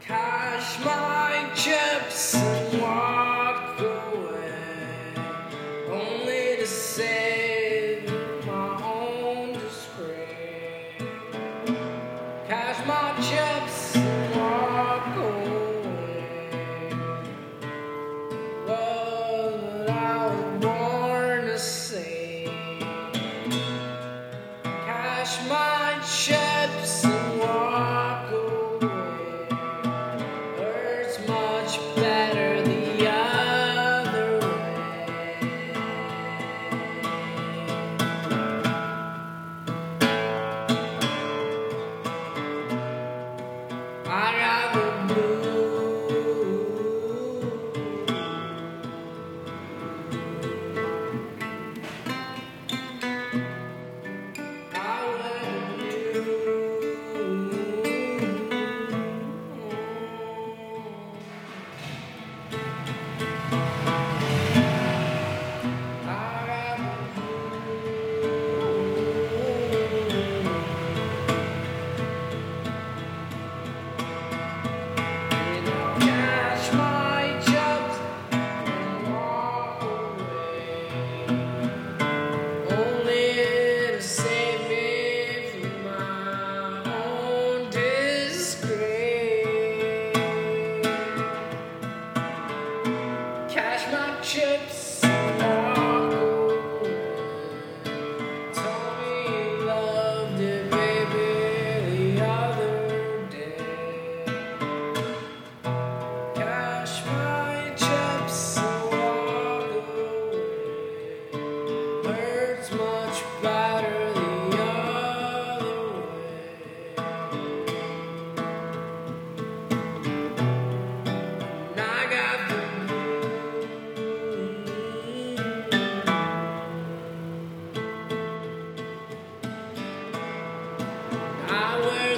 Cash my chips